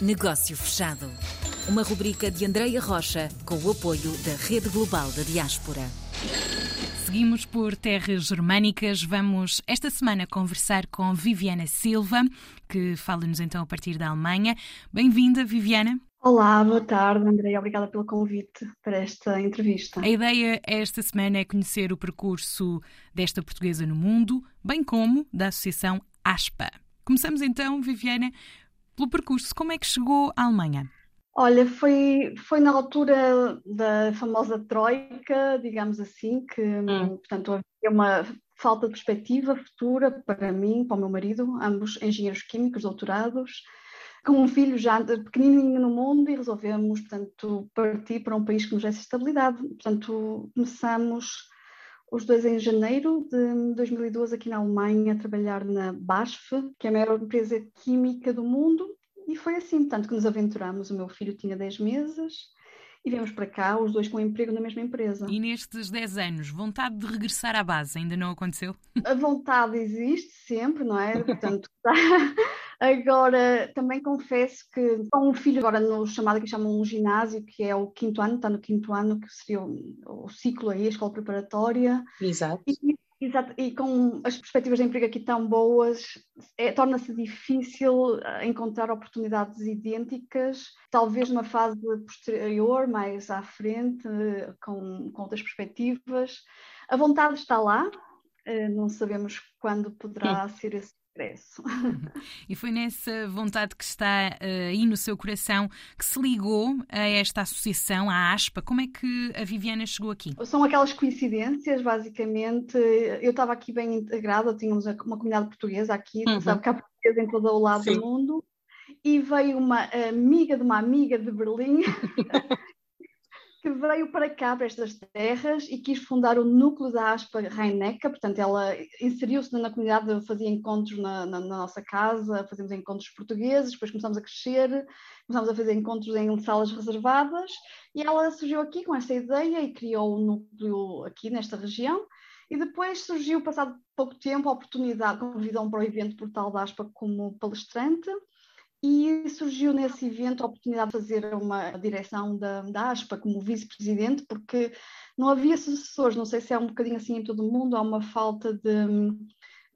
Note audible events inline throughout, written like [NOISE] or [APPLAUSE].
Negócio Fechado. Uma rubrica de Andreia Rocha com o apoio da Rede Global da Diaspora. Seguimos por terras germânicas. Vamos esta semana conversar com Viviana Silva, que fala-nos então a partir da Alemanha. Bem-vinda, Viviana. Olá, boa tarde, André. Obrigada pelo convite para esta entrevista. A ideia esta semana é conhecer o percurso desta portuguesa no mundo, bem como da Associação ASPA. Começamos então, Viviana, pelo percurso. Como é que chegou à Alemanha? Olha, foi, foi na altura da famosa Troika, digamos assim, que, hum. portanto, havia uma falta de perspectiva futura para mim, para o meu marido, ambos engenheiros químicos, doutorados, com um filho já pequenininho no mundo e resolvemos, portanto, partir para um país que nos desse estabilidade. Portanto, começamos os dois em janeiro de 2012 aqui na Alemanha a trabalhar na BASF, que é a maior empresa química do mundo, e foi assim, portanto, que nos aventuramos. O meu filho tinha 10 meses e viemos para cá, os dois com emprego na mesma empresa. E nestes 10 anos, vontade de regressar à base ainda não aconteceu? A vontade existe sempre, não é? Portanto, [LAUGHS] agora também confesso que com um filho agora no chamado que chamam um ginásio, que é o quinto ano, está no quinto ano, que seria o, o ciclo aí, a escola preparatória. Exato. E, Exato, e com as perspectivas de emprego aqui tão boas, é, torna-se difícil eh, encontrar oportunidades idênticas, talvez numa fase posterior, mais à frente, eh, com, com outras perspectivas. A vontade está lá, não sabemos quando poderá ser esse regresso. [LAUGHS] E foi nessa vontade que está uh, aí no seu coração que se ligou a esta associação, à ASPA. Como é que a Viviana chegou aqui? São aquelas coincidências, basicamente. Eu estava aqui bem integrada, tínhamos uma comunidade portuguesa aqui, uhum. sabe que há portuguesa em todo o lado Sim. do mundo. E veio uma amiga de uma amiga de Berlim [LAUGHS] veio para cá, para estas terras, e quis fundar o núcleo da Aspa Raineca, portanto ela inseriu-se na comunidade, fazia encontros na, na, na, nossa casa, fazíamos encontros portugueses, depois começamos a crescer, começamos a fazer encontros em salas reservadas, e ela surgiu aqui com esta ideia e criou o núcleo aqui nesta região, e depois surgiu, passado pouco tempo, a oportunidade, convidou-me para o evento Portal da Aspa como palestrante, e surgiu nesse evento a oportunidade de fazer uma direção da, da ASPA como vice-presidente, porque não havia sucessores, não sei se é um bocadinho assim em todo o mundo, há uma falta de,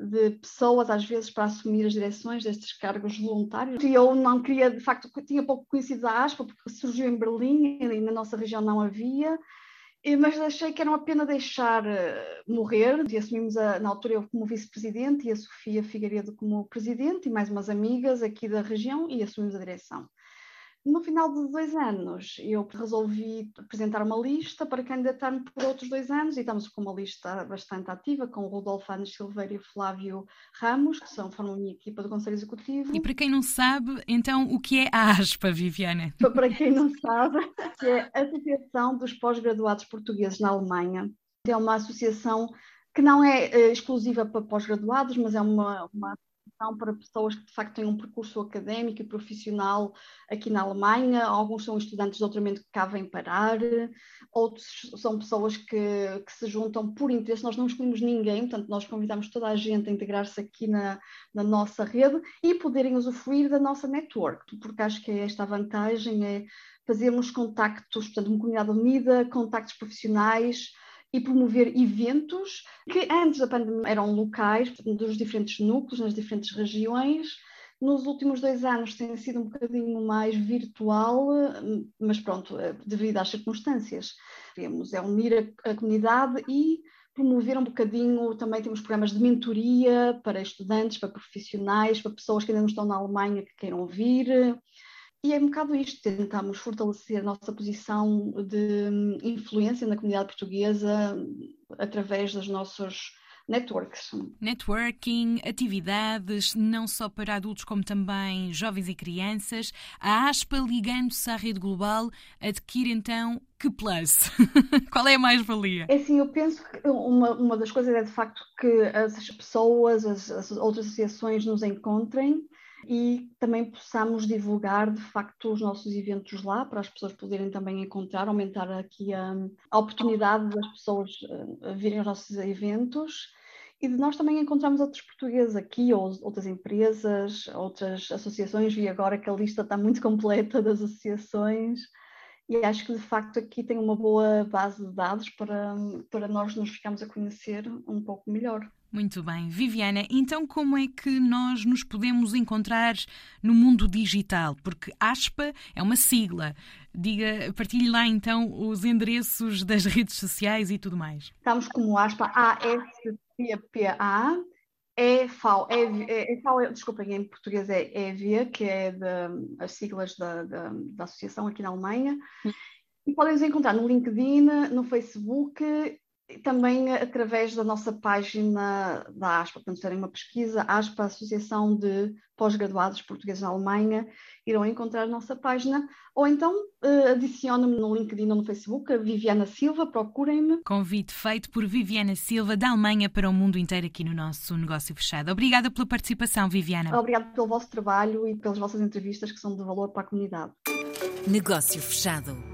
de pessoas às vezes para assumir as direções destes cargos voluntários. E eu não queria, de facto, tinha pouco conhecido a ASPA, porque surgiu em Berlim e na nossa região não havia, mas achei que era uma pena deixar uh, morrer e assumimos a, na altura eu como vice-presidente e a Sofia Figueiredo como presidente e mais umas amigas aqui da região e assumimos a direção. No final de dois anos, eu resolvi apresentar uma lista para candidatar-me por outros dois anos e estamos com uma lista bastante ativa, com o Rodolfo Anes Silveira e o Flávio Ramos, que são, formam a minha equipa do Conselho Executivo. E para quem não sabe, então, o que é a ASPA, Viviana? Para quem não sabe, é a Associação dos Pós-Graduados Portugueses na Alemanha. É uma associação que não é uh, exclusiva para pós-graduados, mas é uma, uma para pessoas que de facto têm um percurso académico e profissional aqui na Alemanha. Alguns são estudantes de doutoramento que cá vêm parar, outros são pessoas que, que se juntam por interesse. Nós não excluímos ninguém, portanto, nós convidamos toda a gente a integrar-se aqui na, na nossa rede e poderem usufruir da nossa network, porque acho que é esta a vantagem, é fazermos contactos, portanto, uma comunidade unida, contactos profissionais e promover eventos que antes da pandemia eram locais, dos diferentes núcleos, nas diferentes regiões. Nos últimos dois anos tem sido um bocadinho mais virtual, mas pronto, eh, devido às circunstâncias. Queremos é unir a, a comunidade e promover um bocadinho, também temos programas de mentoria para estudantes, para profissionais, para pessoas que ainda não estão na Alemanha que queiram vir. E é um bocado isto, tentamos fortalecer a nossa posição de influência na comunidade portuguesa através dos nossos networks. Networking, atividades, não só para adultos como também jovens e crianças. A ASPA, ligando-se à rede global, adquire então que plus? [LAUGHS] Qual é a mais-valia? É assim, eu penso que uma, uma das coisas é de facto que as pessoas, as, as outras associações nos encontrem e também possamos divulgar de facto os nossos eventos lá para as pessoas poderem também encontrar, aumentar aqui a, a oportunidade das pessoas uh, virem aos nossos eventos e de nós também encontramos outros portugueses aqui, ou outras empresas, outras associações. Vi agora que a lista está muito [LAUGHS] completa das associações e acho que de facto aqui tem uma boa base de dados para, para nós nos ficarmos a conhecer um pouco melhor. Muito bem. Viviana, então como é que nós nos podemos encontrar no mundo digital? Porque ASPA é uma sigla. Diga, partilhe lá então os endereços das redes sociais e tudo mais. Estamos como ASPA, A-S-P-P-A, EFAO, EFAO, desculpem, em português é EVIA, que é de, as siglas da, da, da associação aqui na Alemanha. Hum. E podem nos encontrar no LinkedIn, no Facebook também através da nossa página da ASPA, portanto, terem uma pesquisa, ASPA, Associação de Pós-Graduados Portugueses na Alemanha, irão encontrar a nossa página, ou então uh, adicionem-me no LinkedIn ou no Facebook, a Viviana Silva, procurem-me. Convite feito por Viviana Silva, da Alemanha para o mundo inteiro aqui no nosso Negócio Fechado. Obrigada pela participação, Viviana. Obrigada pelo vosso trabalho e pelas vossas entrevistas que são de valor para a comunidade. Negócio Fechado.